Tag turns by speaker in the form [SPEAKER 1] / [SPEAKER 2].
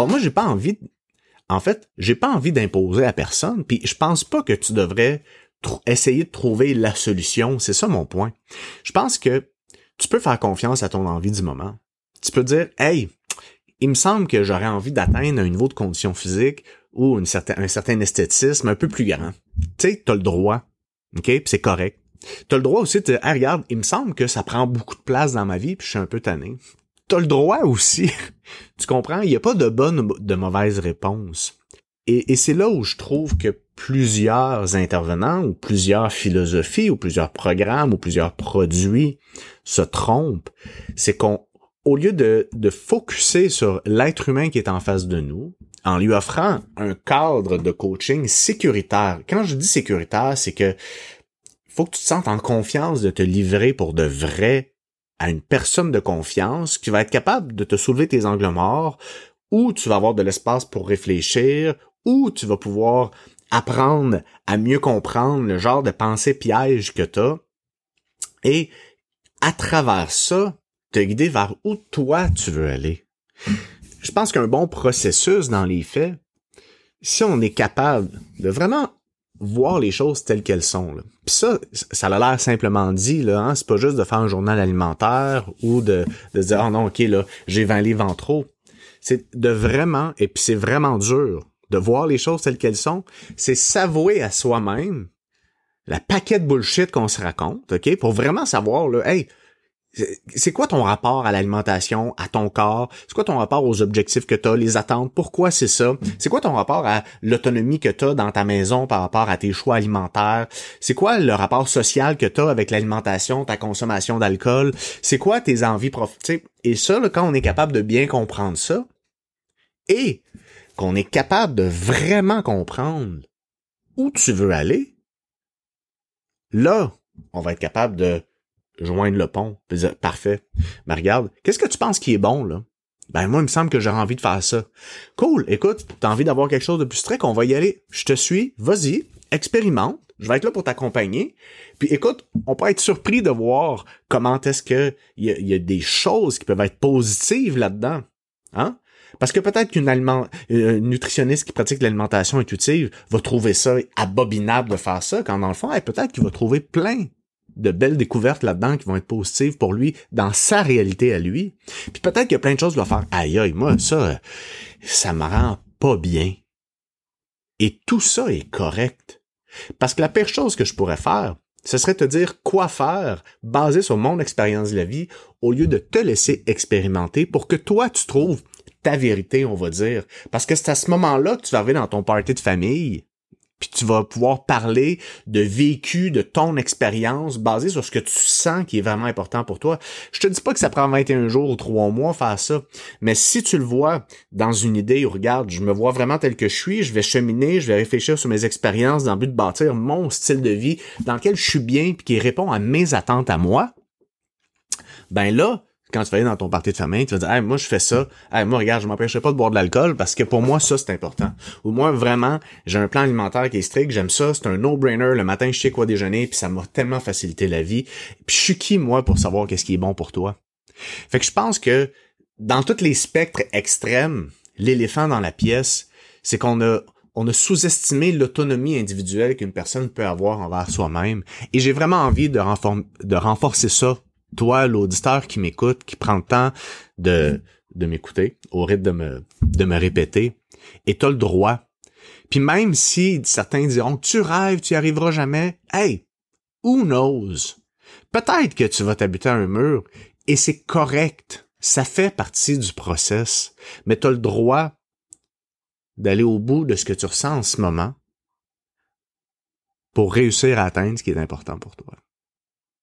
[SPEAKER 1] Bon, moi, j'ai pas envie, de- en fait, j'ai pas envie d'imposer à personne, puis je pense pas que tu devrais essayer de trouver la solution. C'est ça mon point. Je pense que tu peux faire confiance à ton envie du moment. Tu peux dire, hey, il me semble que j'aurais envie d'atteindre un niveau de condition physique ou un certain esthétisme un peu plus grand. Tu sais, t'as le droit. OK? Puis c'est correct. T'as le droit aussi de hey, regarde, il me semble que ça prend beaucoup de place dans ma vie puis je suis un peu tanné. T'as le droit aussi. tu comprends? Il n'y a pas de bonne ou de mauvaise réponse. Et, c'est là où je trouve que plusieurs intervenants ou plusieurs philosophies ou plusieurs programmes ou plusieurs produits se trompent. C'est qu'on, au lieu de, de focuser sur l'être humain qui est en face de nous, en lui offrant un cadre de coaching sécuritaire. Quand je dis sécuritaire, c'est que faut que tu te sentes en confiance de te livrer pour de vrai à une personne de confiance qui va être capable de te soulever tes angles morts, où tu vas avoir de l'espace pour réfléchir, où tu vas pouvoir apprendre à mieux comprendre le genre de pensée piège que tu as. Et à travers ça, te guider vers où toi tu veux aller. Je pense qu'un bon processus dans les faits, si on est capable de vraiment voir les choses telles qu'elles sont. Puis ça, ça a l'air simplement dit, là, hein? c'est pas juste de faire un journal alimentaire ou de, de dire Oh non, ok, là, j'ai 20 livres en trop. C'est de vraiment, et puis c'est vraiment dur, de voir les choses telles qu'elles sont, c'est s'avouer à soi-même la paquet de bullshit qu'on se raconte, OK, pour vraiment savoir, là, hey, c'est quoi ton rapport à l'alimentation, à ton corps? C'est quoi ton rapport aux objectifs que tu as, les attentes? Pourquoi c'est ça? C'est quoi ton rapport à l'autonomie que tu as dans ta maison par rapport à tes choix alimentaires? C'est quoi le rapport social que tu as avec l'alimentation, ta consommation d'alcool? C'est quoi tes envies prof... t'sais, Et ça, là, quand on est capable de bien comprendre ça, et qu'on est capable de vraiment comprendre où tu veux aller, là, on va être capable de joindre le pont. Puis dire, parfait. Mais regarde, qu'est-ce que tu penses qui est bon, là? Ben, moi, il me semble que j'aurais envie de faire ça. Cool. Écoute, t'as envie d'avoir quelque chose de plus strict, on va y aller. Je te suis. Vas-y. Expérimente. Je vais être là pour t'accompagner. Puis écoute, on peut être surpris de voir comment est-ce que il y, a- des choses qui peuvent être positives là-dedans. Hein? Parce que peut-être qu'une aliment- euh, nutritionniste qui pratique l'alimentation intuitive va trouver ça abominable de faire ça, quand dans le fond, peut-être qu'il va trouver plein de belles découvertes là-dedans qui vont être positives pour lui dans sa réalité à lui. Puis peut-être qu'il y a plein de choses qu'il va faire. Aïe aïe, moi, ça, ça me rend pas bien. Et tout ça est correct. Parce que la pire chose que je pourrais faire, ce serait te dire quoi faire basé sur mon expérience de la vie au lieu de te laisser expérimenter pour que toi tu trouves ta vérité, on va dire. Parce que c'est à ce moment-là que tu vas arriver dans ton party de famille, puis tu vas pouvoir parler de vécu, de ton expérience basée sur ce que tu sens qui est vraiment important pour toi. Je te dis pas que ça prend 21 jours ou 3 mois faire ça, mais si tu le vois dans une idée regarde, je me vois vraiment tel que je suis, je vais cheminer, je vais réfléchir sur mes expériences dans le but de bâtir mon style de vie dans lequel je suis bien puis qui répond à mes attentes à moi, ben là, quand tu vas aller dans ton party de famille, tu vas dire, moi, je fais ça. Moi, regarde, je m'empêcherai pas de boire de l'alcool parce que pour moi, ça, c'est important. Ou moi, vraiment, j'ai un plan alimentaire qui est strict, j'aime ça, c'est un no-brainer. Le matin, je sais quoi déjeuner, puis ça m'a tellement facilité la vie. Puis je suis qui, moi, pour savoir qu'est-ce qui est bon pour toi? Fait que je pense que dans tous les spectres extrêmes, l'éléphant dans la pièce, c'est qu'on a, on a sous-estimé l'autonomie individuelle qu'une personne peut avoir envers soi-même. Et j'ai vraiment envie de renforcer ça toi, l'auditeur qui m'écoute, qui prend le temps de, de m'écouter, au rythme de me, de me répéter, et t'as le droit. Puis même si certains diront tu rêves, tu y arriveras jamais, hey, who knows? Peut-être que tu vas t'habiter à un mur, et c'est correct. Ça fait partie du process. Mais t'as le droit d'aller au bout de ce que tu ressens en ce moment pour réussir à atteindre ce qui est important pour toi.